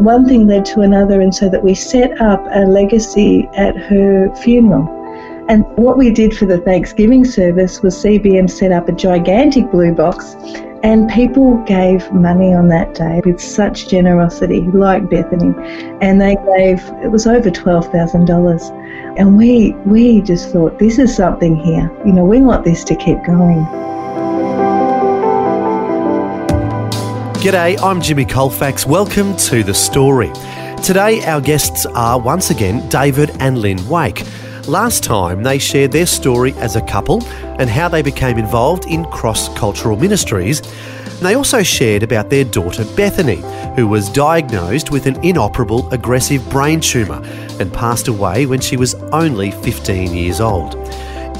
One thing led to another, and so that we set up a legacy at her funeral. And what we did for the Thanksgiving service was CBM set up a gigantic blue box, and people gave money on that day with such generosity, like Bethany. And they gave, it was over $12,000. And we, we just thought, this is something here. You know, we want this to keep going. G'day, I'm Jimmy Colfax. Welcome to The Story. Today, our guests are once again David and Lyn Wake. Last time, they shared their story as a couple and how they became involved in cross cultural ministries. They also shared about their daughter Bethany, who was diagnosed with an inoperable aggressive brain tumour and passed away when she was only 15 years old.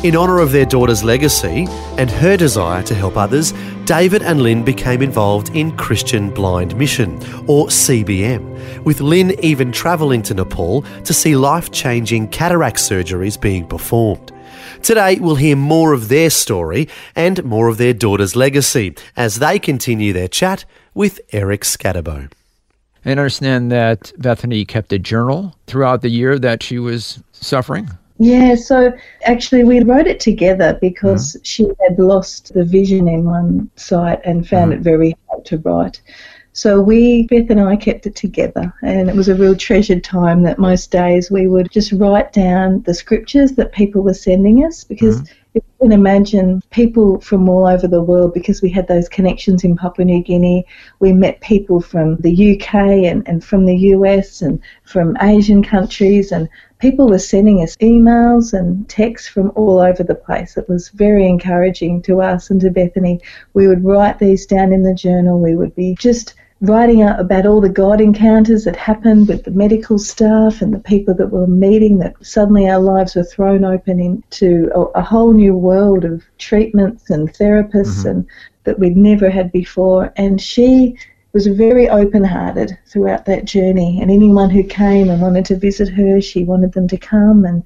In honour of their daughter's legacy and her desire to help others, David and Lyn became involved in Christian Blind Mission, or CBM, with Lyn even travelling to Nepal to see life changing cataract surgeries being performed. Today, we'll hear more of their story and more of their daughter's legacy as they continue their chat with Eric Scatterbo. And understand that Bethany kept a journal throughout the year that she was suffering. Yeah, so actually we wrote it together because mm. she had lost the vision in one sight and found mm. it very hard to write. So we, Beth and I, kept it together, and it was a real treasured time. That most days we would just write down the scriptures that people were sending us because. Mm. You can imagine people from all over the world, because we had those connections in Papua New Guinea, we met people from the UK and, and from the US and from Asian countries, and people were sending us emails and texts from all over the place. It was very encouraging to us and to Bethany. We would write these down in the journal. We would be just writing out about all the God encounters that happened with the medical staff and the people that were meeting, that suddenly our lives were thrown open into a, a whole new world of treatments and therapists mm-hmm. and that we'd never had before. And she was very open hearted throughout that journey. And anyone who came and wanted to visit her, she wanted them to come. And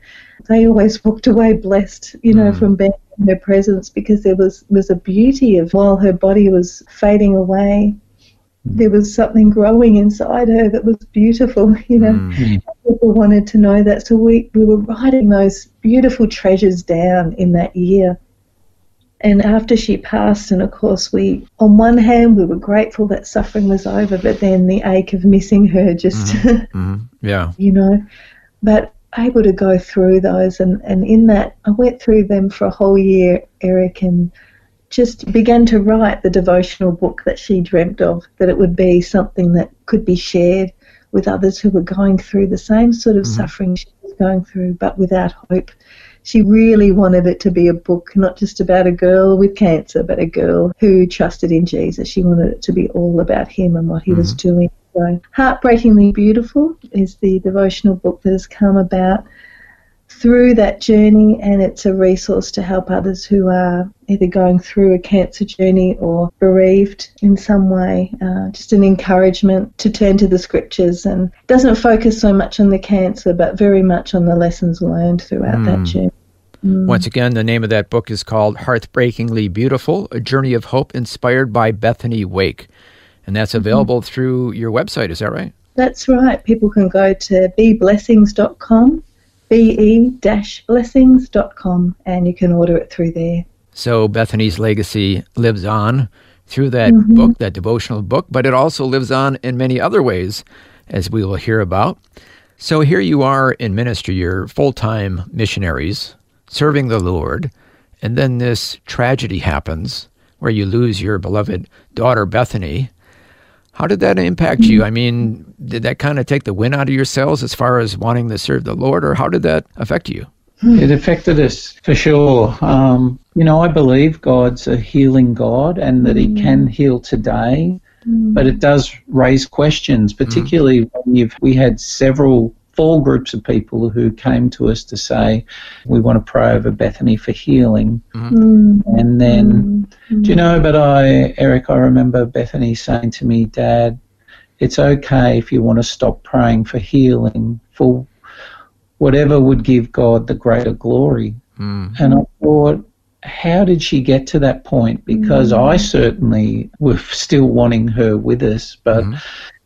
they always walked away blessed, you know, mm. from being in her presence because there was, was a beauty of while her body was fading away, there was something growing inside her that was beautiful, you know. Mm. People wanted to know that. So we, we were writing those beautiful treasures down in that year. And after she passed, and of course, we, on one hand, we were grateful that suffering was over, but then the ache of missing her just, mm-hmm. mm-hmm. yeah, you know, but able to go through those. And, and in that, I went through them for a whole year, Eric, and just began to write the devotional book that she dreamt of, that it would be something that could be shared with others who were going through the same sort of mm-hmm. suffering she was going through, but without hope she really wanted it to be a book not just about a girl with cancer, but a girl who trusted in Jesus. She wanted it to be all about him and what he mm-hmm. was doing. So, Heartbreakingly Beautiful is the devotional book that has come about through that journey, and it's a resource to help others who are either going through a cancer journey or bereaved in some way. Uh, just an encouragement to turn to the scriptures and doesn't focus so much on the cancer, but very much on the lessons learned throughout mm. that hmm. journey. Mm. Once again, the name of that book is called Heartbreakingly Beautiful A Journey of Hope Inspired by Bethany Wake. And that's mm-hmm. available mm-hmm. through your website, is that right? That's right. People can go to beblessings.com be-blessings.com and you can order it through there. So Bethany's legacy lives on through that mm-hmm. book, that devotional book, but it also lives on in many other ways, as we will hear about. So here you are in ministry, you're full time missionaries serving the Lord, and then this tragedy happens where you lose your beloved daughter Bethany. How did that impact you? I mean, did that kind of take the wind out of your sails as far as wanting to serve the Lord, or how did that affect you? Hmm, it affected us for sure. Um, you know, I believe God's a healing God and that He can hmm. heal today, hmm. but it does raise questions, particularly when you've, we had several four groups of people who came to us to say, we want to pray over Bethany for healing. Mm. And then, do you know, but I, Eric, I remember Bethany saying to me, Dad, it's okay if you want to stop praying for healing, for whatever would give God the greater glory. Mm. And I thought, how did she get to that point? Because I certainly was still wanting her with us, but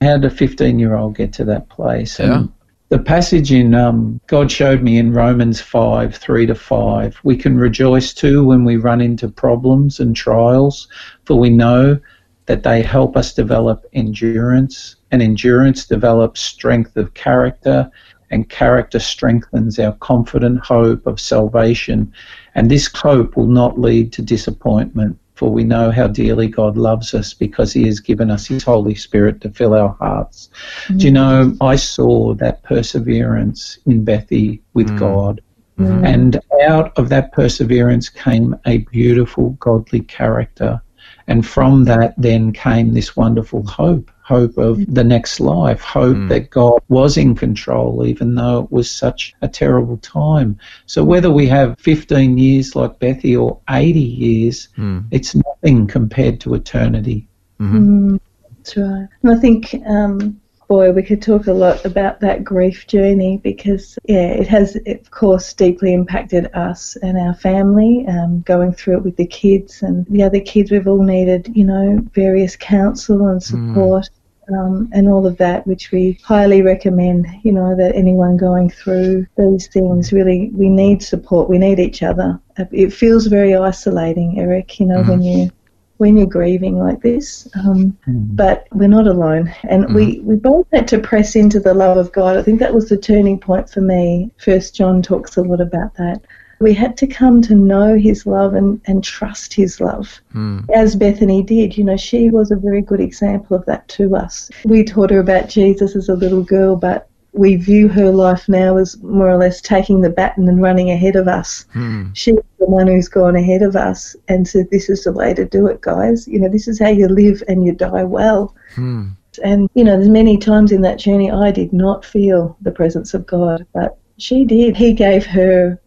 how did a 15 year old get to that place? Yeah. And the passage in um, God showed me in Romans 5 3 to 5. We can rejoice too when we run into problems and trials, for we know that they help us develop endurance, and endurance develops strength of character, and character strengthens our confident hope of salvation. And this hope will not lead to disappointment, for we know how dearly God loves us because He has given us His Holy Spirit to fill our hearts. Do you know, I saw that perseverance in Bethy with mm. God. Mm. And out of that perseverance came a beautiful godly character. And from that then came this wonderful hope hope of the next life, hope that God was in control, even though it was such a terrible time. So whether we have 15 years like Bethy or 80 years, it's nothing compared to eternity. Mm, that's right. And I think, um, boy, we could talk a lot about that grief journey because, yeah, it has, of course, deeply impacted us and our family, um, going through it with the kids and the other kids. We've all needed, you know, various counsel and support. Um, and all of that, which we highly recommend, you know, that anyone going through these things really, we need support. We need each other. It feels very isolating, Eric, you know, when you when you're grieving like this. Um, But we're not alone. And we, we both had to press into the love of God. I think that was the turning point for me. First John talks a lot about that. We had to come to know his love and, and trust his love. Hmm. As Bethany did, you know, she was a very good example of that to us. We taught her about Jesus as a little girl, but we view her life now as more or less taking the baton and running ahead of us. Hmm. She's the one who's gone ahead of us and said, This is the way to do it, guys. You know, this is how you live and you die well. Hmm. And, you know, there's many times in that journey I did not feel the presence of God, but she did. He gave her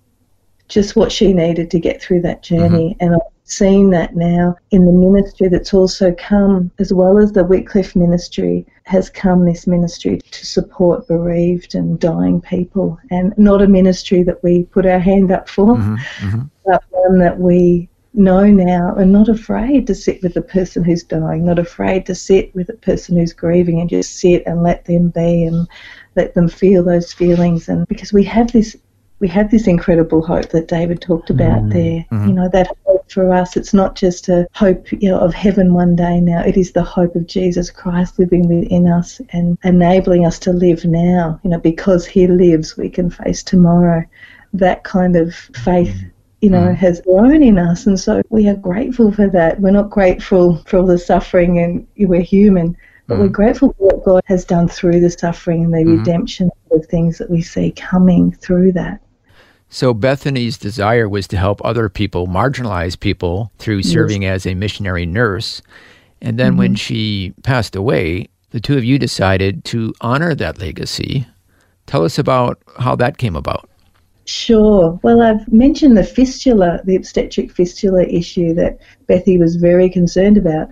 just what she needed to get through that mm-hmm. journey. And I've seen that now in the ministry that's also come, as well as the Wycliffe ministry, has come this ministry to support bereaved and dying people. And not a ministry that we put our hand up for, mm-hmm. Mm-hmm. but one that we know now and not afraid to sit with the person who's dying, not afraid to sit with the person who's grieving and just sit and let them be and let them feel those feelings. And because we have this we have this incredible hope that David talked about mm. there. Mm-hmm. You know, that hope for us, it's not just a hope you know, of heaven one day now, it is the hope of Jesus Christ living within us and enabling us to live now. You know, because he lives, we can face tomorrow. That kind of faith. Mm. You know, mm. has grown in us, and so we are grateful for that. We're not grateful for all the suffering, and we're human, but we're grateful for what God has done through the suffering and the mm-hmm. redemption of things that we see coming through that. So Bethany's desire was to help other people, marginalized people, through serving as a missionary nurse. And then when she passed away, the two of you decided to honor that legacy. Tell us about how that came about. Sure. Well, I've mentioned the fistula, the obstetric fistula issue that Bethy was very concerned about.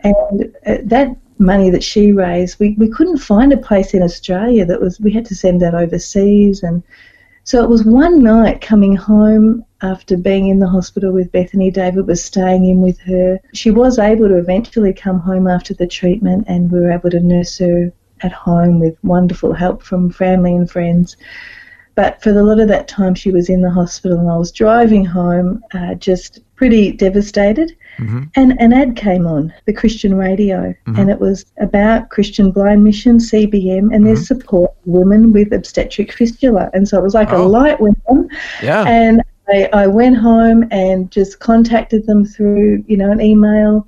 And uh, that money that she raised, we, we couldn't find a place in Australia that was, we had to send that overseas. And so it was one night coming home after being in the hospital with Bethany. David was staying in with her. She was able to eventually come home after the treatment, and we were able to nurse her at home with wonderful help from family and friends. But for a lot of that time, she was in the hospital, and I was driving home, uh, just pretty devastated. Mm-hmm. And an ad came on the Christian radio, mm-hmm. and it was about Christian Blind Mission (CBM) and their mm-hmm. support women with obstetric fistula. And so it was like a Oh. light went on, Yeah. and I, I went home and just contacted them through, you know, an email.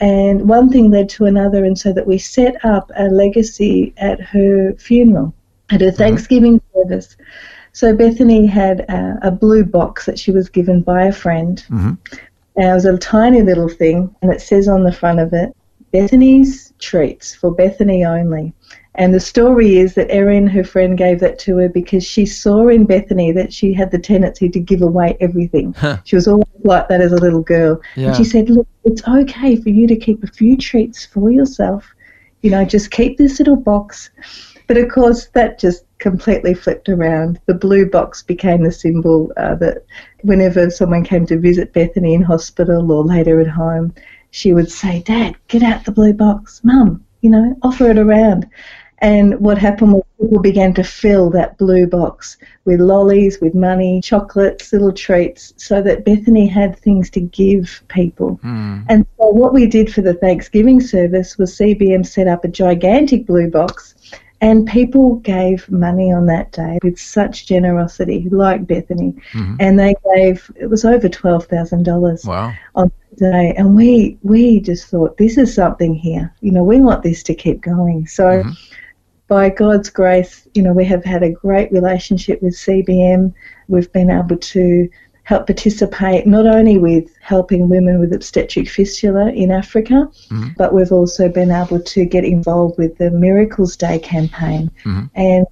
And one thing led to another, and so that we set up a legacy at her funeral, at her Thanksgiving service. So Bethany had a, a blue box that she was given by a friend. Mm-hmm. And it was a tiny little thing, and it says on the front of it, Bethany's treats for Bethany only. And the story is that Erin, her friend, gave that to her because she saw in Bethany that she had the tendency to give away everything. Huh. She was always like that as a little girl. Yeah. And she said, Look, it's okay for you to keep a few treats for yourself. You know, just keep this little box. But of course, that just completely flipped around. The blue box became the symbol uh, that whenever someone came to visit Bethany in hospital or later at home, she would say, Dad, get out the blue box. Mum, you know, offer it around. And what happened was people began to fill that blue box with lollies, with money, chocolates, little treats, so that Bethany had things to give people. And so what we did for the Thanksgiving service was CBM set up a gigantic blue box and people gave money on that day with such generosity, like Bethany. Mm-hmm. And they gave, it was over $12,000 Wow. on that day. And we, we just thought, this is something here. You know, we want this to keep going. So mm-hmm. by God's grace, you know, we have had a great relationship with CBM. We've been able to help participate not only with helping women with obstetric fistula in Africa, mm-hmm. but we've also been able to get involved with the Miracles Day campaign. Mm-hmm. And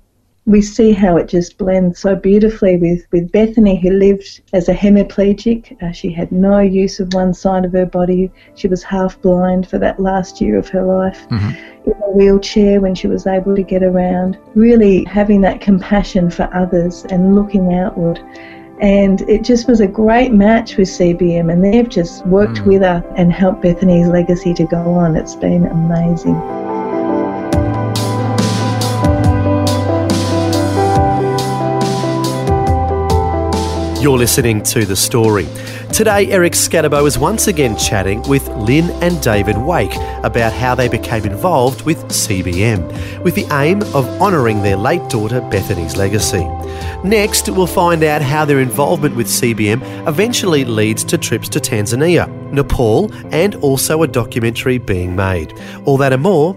we see how it just blends so beautifully with, with Bethany, who lived as a hemiplegic. Uh, she had no use of one side of her body. She was half blind for that last year of her life. Mm-hmm. In a wheelchair when she was able to get around. Really having that compassion for others and looking outward. And it just was a great match with CBM, and they've just worked mm. with us and helped Bethany's legacy to go on. It's been amazing. You're listening to The Story. Today, Eric Scatterbo is once again chatting with Lyn and David Wake about how they became involved with CBM, with the aim of honouring their late daughter Bethany's legacy. Next, we'll find out how their involvement with CBM eventually leads to trips to Tanzania, Nepal, and also a documentary being made. All that and more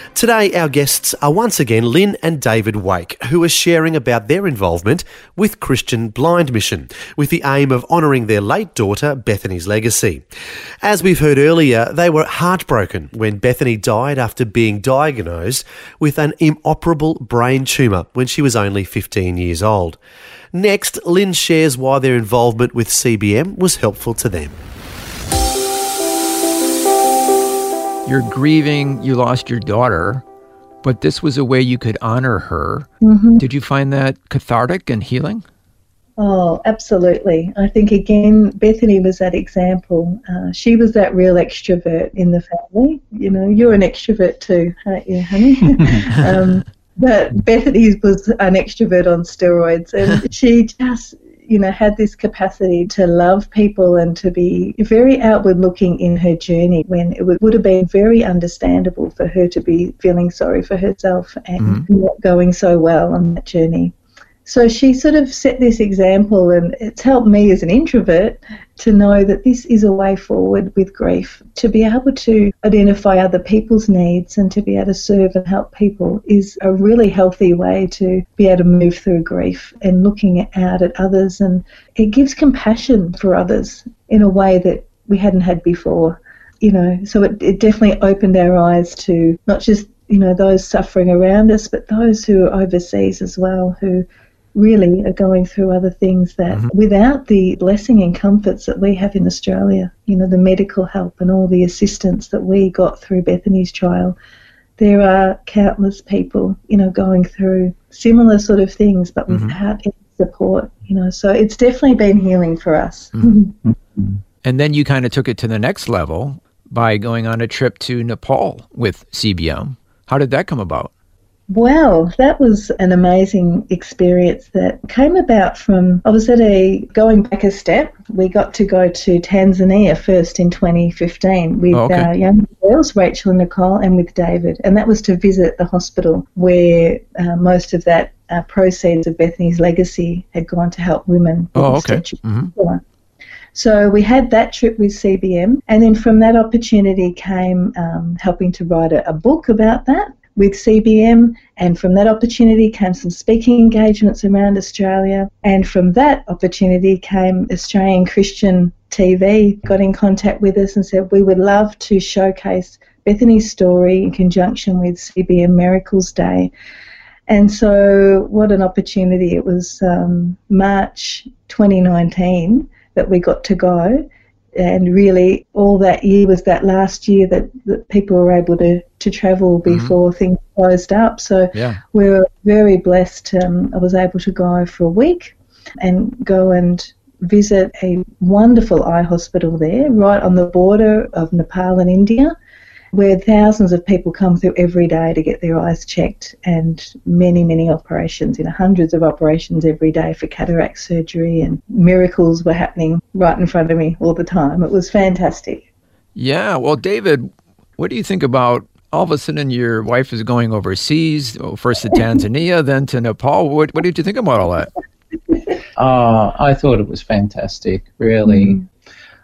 Today, our guests are once again Lyn and David Wake, who are sharing about their involvement with Christian Blind Mission, with the aim of honouring their late daughter Bethany's legacy. As we've heard earlier, they were heartbroken when Bethany died after being diagnosed with an inoperable brain tumour when she was only 15 years old. Next, Lyn shares why their involvement with CBM was helpful to them. You're grieving, you lost your daughter, but this was a way you could honor her. Did you find that cathartic and healing? Oh, absolutely. I think again, Bethany was that example. Uh, she was that real extrovert in the family. You know, you're an extrovert too, aren't you, honey? um, but Bethany was an extrovert on steroids, and she just, you know, had this capacity to love people and to be very outward looking in her journey when it would, would have been very understandable for her to be feeling sorry for herself and mm-hmm. not going so well on that journey. So she sort of set this example, and it's helped me as an introvert to know that this is a way forward with grief. To be able to identify other people's needs and to be able to serve and help people is a really healthy way to be able to move through grief and looking out at others. And it gives compassion for others in a way that we hadn't had before. You know, so it, it definitely opened our eyes to not just you know those suffering around us, but those who are overseas as well, who really are going through other things that mm-hmm. without the blessing and comforts that we have in Australia, you know, the medical help and all the assistance that we got through Bethany's trial, there are countless people, you know, going through similar sort of things but mm-hmm. without any support, you know. So it's definitely been healing for us. Mm-hmm. And then you kind of took it to the next level by going on a trip to Nepal with CBM. How did that come about? Well, that was an amazing experience that came about from. I was at a going back a step. We got to go to Tanzania first in 2015 with Oh, okay. our young girls, Rachel and Nicole, and with David, and that was to visit the hospital where uh, most of that uh, proceeds of Bethany's legacy had gone to help women. Oh, okay. obstetric hmm. So we had that trip with CBM, and then from that opportunity came um, helping to write a, a book about that with CBM, and from that opportunity came some speaking engagements around Australia, and from that opportunity came Australian Christian TV got in contact with us and said we would love to showcase Bethany's story in conjunction with CBM Miracles Day. And so, what an opportunity! It was um, March 2019 that we got to go. And really, all that year was that last year that, that people were able to, to travel before things closed up. So Yeah. we were very blessed. Um, I was able to go for a week and go and visit a wonderful eye hospital there, right on the border of Nepal and India, where thousands of people come through every day to get their eyes checked, and many, many operations, you know, hundreds of operations every day for cataract surgery, and miracles were happening right in front of me all the time. It was fantastic. Yeah. Well, David, what do you think about all of a sudden your wife is going overseas, oh, first to Tanzania, then to Nepal? What, what did you think about all that? Uh, I thought it was fantastic, really.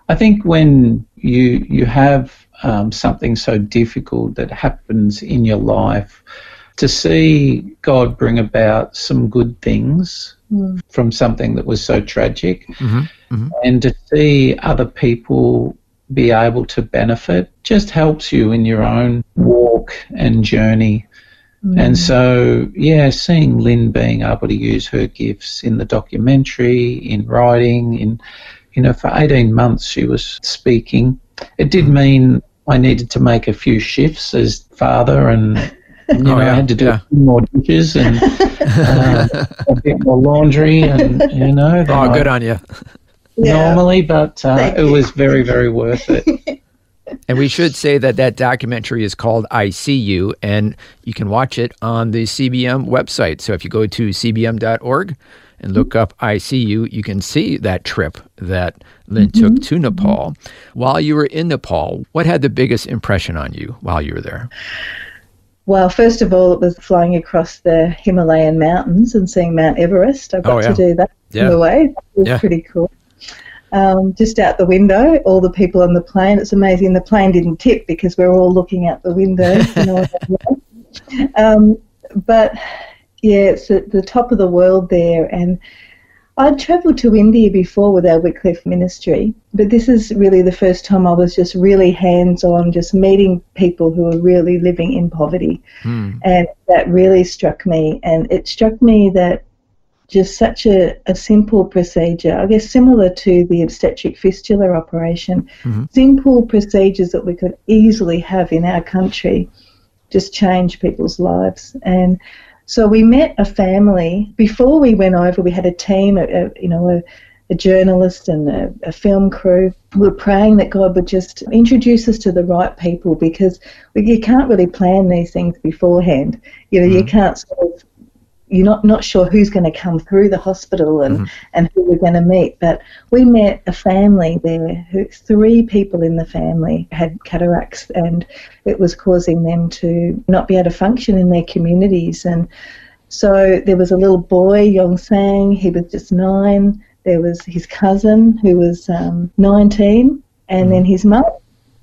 I think when you you have um, something so difficult that happens in your life, to see God bring about some good things from something that was so tragic, Mhm, and to see other people be able to benefit just helps you in your own walk and journey. And so, yeah, seeing Lyn being able to use her gifts in the documentary, in writing, in, you know, for 18 months she was speaking. It did mean I needed to make a few shifts as father and, you know, yeah, I had to do yeah. a few more dishes and um, a bit more laundry and, you know. than Oh, I good on you. Normally, but uh, it was very, very worth it. And we should say that that documentary is called I See You, and you can watch it on the CBM website. So if you go to cbm.org and look up I See You, you can see that trip that Lyn took to Nepal. While you were in Nepal, what had the biggest impression on you while you were there? Well, first of all, it was flying across the Himalayan mountains and seeing Mount Everest. I got Oh, yeah. to do that Yeah. on the way. That was Yeah. pretty cool. Um, just out the window, all the people on the plane. It's amazing. The plane didn't tip because we're all looking out the window. um, but yeah, it's at the top of the world there, and I'd travelled to India before with our Wycliffe ministry, but this is really the first time I was just really hands on, just meeting people who are really living in poverty. Hmm. And that really struck me. And it struck me that just such a, a simple procedure, I guess similar to the obstetric fistula operation, mm-hmm. simple procedures that we could easily have in our country just change people's lives. And so we met a family. Before we went over, we had a team, a, a, you know, a, a journalist and a, a film crew. We were praying that God would just introduce us to the right people because we, you can't really plan these things beforehand. You know, you mm-hmm. can't sort of you're not, not sure who's going to come through the hospital and, and who we're going to meet. But we met a family there who three people in the family had cataracts and it was causing them to not be able to function in their communities. And so there was a little boy, Yong Sang, he was just nine. There was his cousin who was um, 19 and then his mum.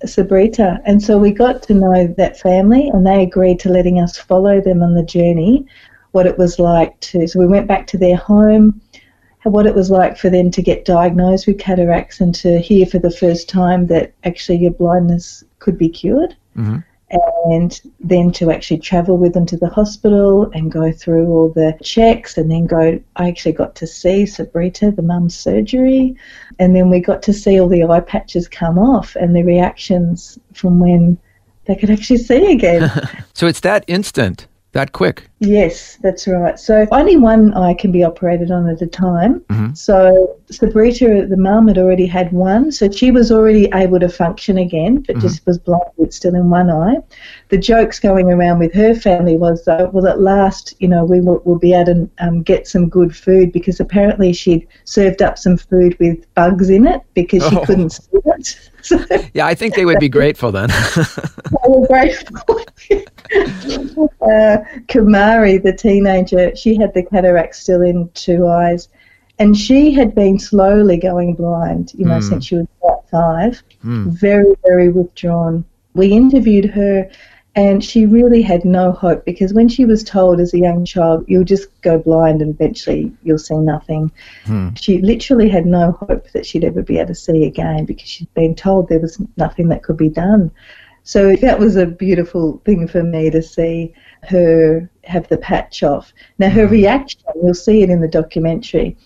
Sabrita. And so we got to know that family and they agreed to letting us follow them on the journey, what it was like to. So we went back to their home, what it was like for them to get diagnosed with cataracts and to hear for the first time that actually your blindness could be cured. Mm-hmm. And then to actually travel with them to the hospital and go through all the checks and then go. I actually got to see Sabrita, the mum's surgery, and then we got to see all the eye patches come off and the reactions from when they could actually see again. So it's that instant that quick. Yes, that's right. So only one eye can be operated on at a time. Mhm. So Sabrita, the mum, had already had one, so she was already able to function again, but just was blind with still in one eye. The jokes going around with her family was, though, well, at last, you know, we will we'll be able to um, get some good food because apparently she'd served up some food with bugs in it because she Oh. couldn't see it. So Yeah, I think they would be grateful then. they were grateful. uh, Kamari, the teenager, she had the cataract still in two eyes, and she had been slowly going blind, you know, Mm. since she was about five. Mm. Very, very withdrawn. We interviewed her, and she really had no hope because when she was told as a young child, you'll just go blind and eventually you'll see nothing, Hmm. she literally had no hope that she'd ever be able to see again because she'd been told there was nothing that could be done. So that was a beautiful thing for me to see her have the patch off. Now, her reaction, you'll see it in the documentary,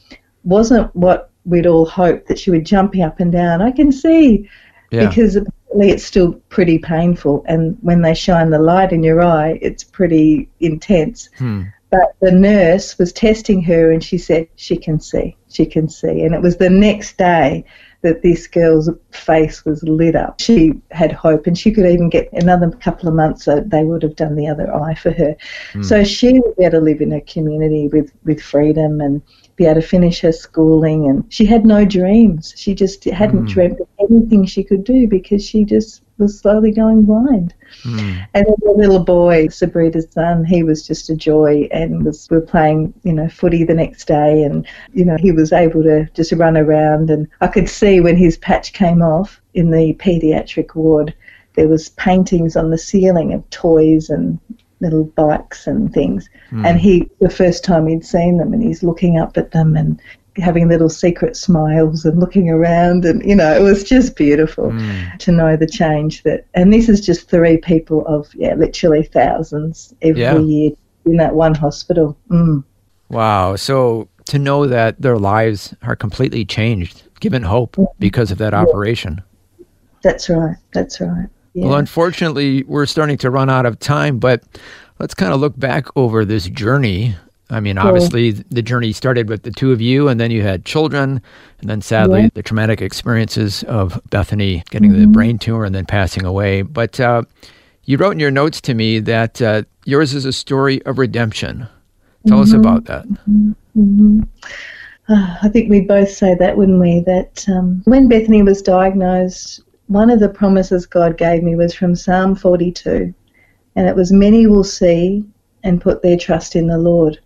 wasn't what we'd all hoped that she would jumping up and down. I can see Yeah. because apparently it's still pretty painful, and when they shine the light in your eye, it's pretty intense. Hmm. But the nurse was testing her, and she said she can see, she can see, and it was the next day that this girl's face was lit up. She had hope, and she could even get another couple of months, so they would have done the other eye for her. Hmm. So she would be able to live in a community with, with freedom and be able to finish her schooling. And she had no dreams. She just hadn't hmm. dreamt of anything she could do because she just was slowly going blind. Hmm. And then the little boy, Sabrina's son, he was just a joy and was we were playing, you know, footy the next day and, you know, he was able to just run around and I could see when his patch came off in the paediatric ward, there was paintings on the ceiling of toys and little bikes and things. And he the first time he'd seen them and he's looking up at them and having little secret smiles and looking around and you know it was just beautiful to know the change that and this is just three people of yeah literally thousands every Yeah. year in that one hospital mm. Wow. So to know that their lives are completely changed, given hope because of that operation. that's right that's right yeah. Well, unfortunately, we're starting to run out of time, but let's kind of look back over this journey. I mean, obviously, the journey started with the two of you, and then you had children, and then sadly, Yeah. the traumatic experiences of Bethany getting the brain tumor and then passing away. But uh, you wrote in your notes to me that uh, yours is a story of redemption. Tell us about that. Ah, I think we both say that, wouldn't we? That um, when Bethany was diagnosed, one of the promises God gave me was from Psalm 42, and it was, Many will see and put their trust in the Lord.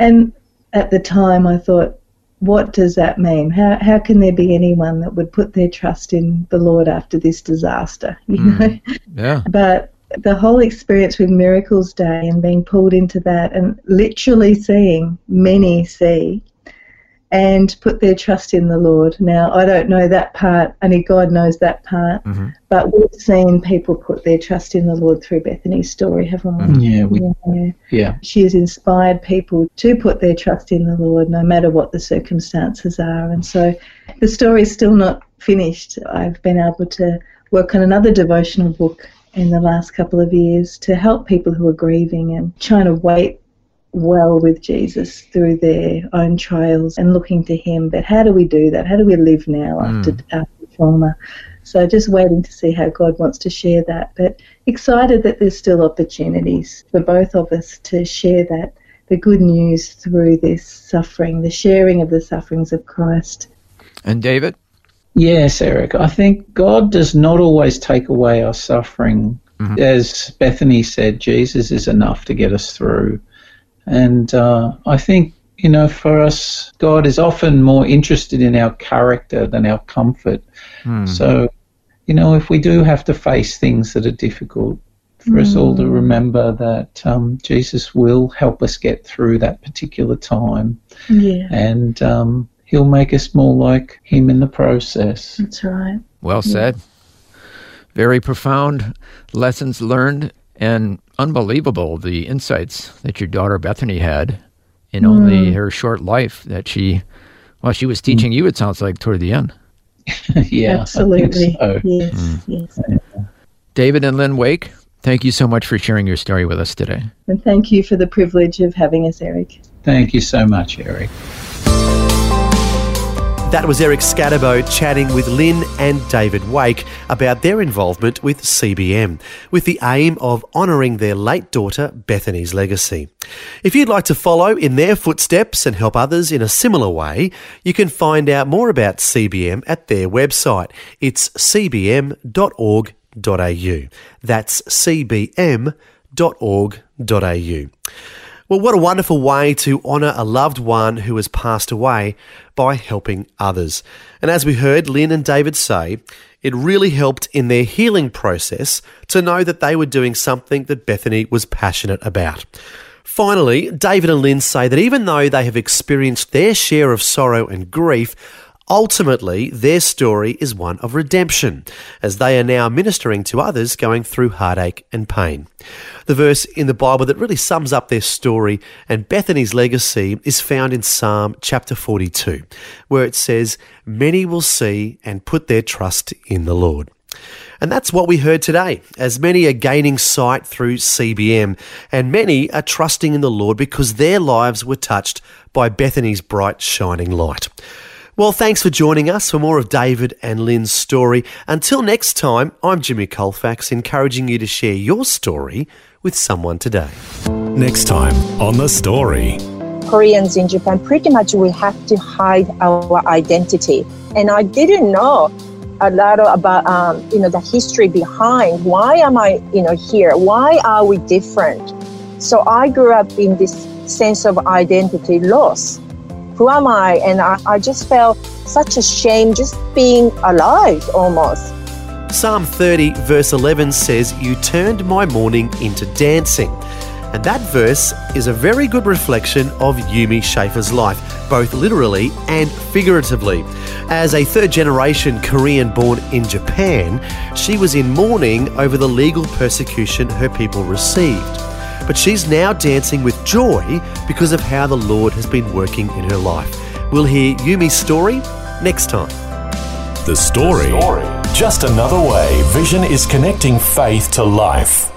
And at the time, I thought, what does that mean? How, how can there be anyone that would put their trust in the Lord after this disaster? You hmm. know? Yeah. But the whole experience with Miracles Day and being pulled into that and literally seeing many see and put their trust in the Lord. Now, I don't know that part, only God knows that part, Mhm. but we've seen people put their trust in the Lord through Bethany's story, haven't we? Yeah, we, Yeah. yeah. She has inspired people to put their trust in the Lord no matter what the circumstances are. And so the story is still not finished. I've been able to work on another devotional book in the last couple of years to help people who are grieving and trying to wait well with Jesus through their own trials and looking to Him. But how do we do that? How do we live now hmm. after, after trauma? So just waiting to see how God wants to share that. But excited that there's still opportunities for both of us to share that, the good news through this suffering, the sharing of the sufferings of Christ. And David? Yes, Eric. I think God does not always take away our suffering. Mm-hmm. As Bethany said, Jesus is enough to get us through. And uh, I think, you know, for us, God is often more interested in our character than our comfort. So, you know, if we do have to face things that are difficult, for us all to remember that um, Jesus will help us get through that particular time Yeah, and um, he'll make us more like him in the process. that's right. Well said. Very profound lessons learned and unbelievable the insights that your daughter Bethany had in hmm. only her short life that she well she was hmm. teaching you it sounds like toward the end. yeah, Absolutely. I think so. Yes, hmm. yes. David and Lyn Wake, Thank you so much for sharing your story with us today. And thank you for the privilege of having us, Eric. Thank you so much, Eric. That was Eric Scatterbo chatting with Lyn and David Wake about their involvement with CBM, with the aim of honouring their late daughter Bethany's legacy. If you'd like to follow in their footsteps and help others in a similar way, you can find out more about CBM at their website. It's cbm.org.au. That's cbm.org.au. Well, what a wonderful way to honour a loved one who has passed away by helping others. And as we heard Lyn and David say, it really helped in their healing process to know that they were doing something that Bethany was passionate about. Finally, David and Lyn say that even though they have experienced their share of sorrow and grief, Ultimately, their story is one of redemption, as they are now ministering to others going through heartache and pain. The verse in the Bible that really sums up their story and Bethany's legacy is found in Psalm chapter 42, where it says, Many will see and put their trust in the Lord. And that's what we heard today, as many are gaining sight through CBM, and many are trusting in the Lord because their lives were touched by Bethany's bright, shining light. Well, thanks for joining us for more of David and Lyn's story. Until next time, I'm Jimmy Colfax, encouraging you to share your story with someone today. Next time on The Story. Koreans in Japan, pretty much we have to hide our identity. And I didn't know a lot about um, you know the history behind why am I you know here? Why are we different? So I grew up in this sense of identity loss who am I? And I, I just felt such a shame just being alive almost. Psalm 30, verse 11 says, You turned my mourning into dancing. And that verse is a very good reflection of Yumi Schaefer's life, both literally and figuratively. As a third generation Korean born in Japan, she was in mourning over the legal persecution her people received but she's now dancing with joy because of how the Lord has been working in her life. We'll hear Yumi's story next time. The story. the story. Just another way Vision is connecting faith to life.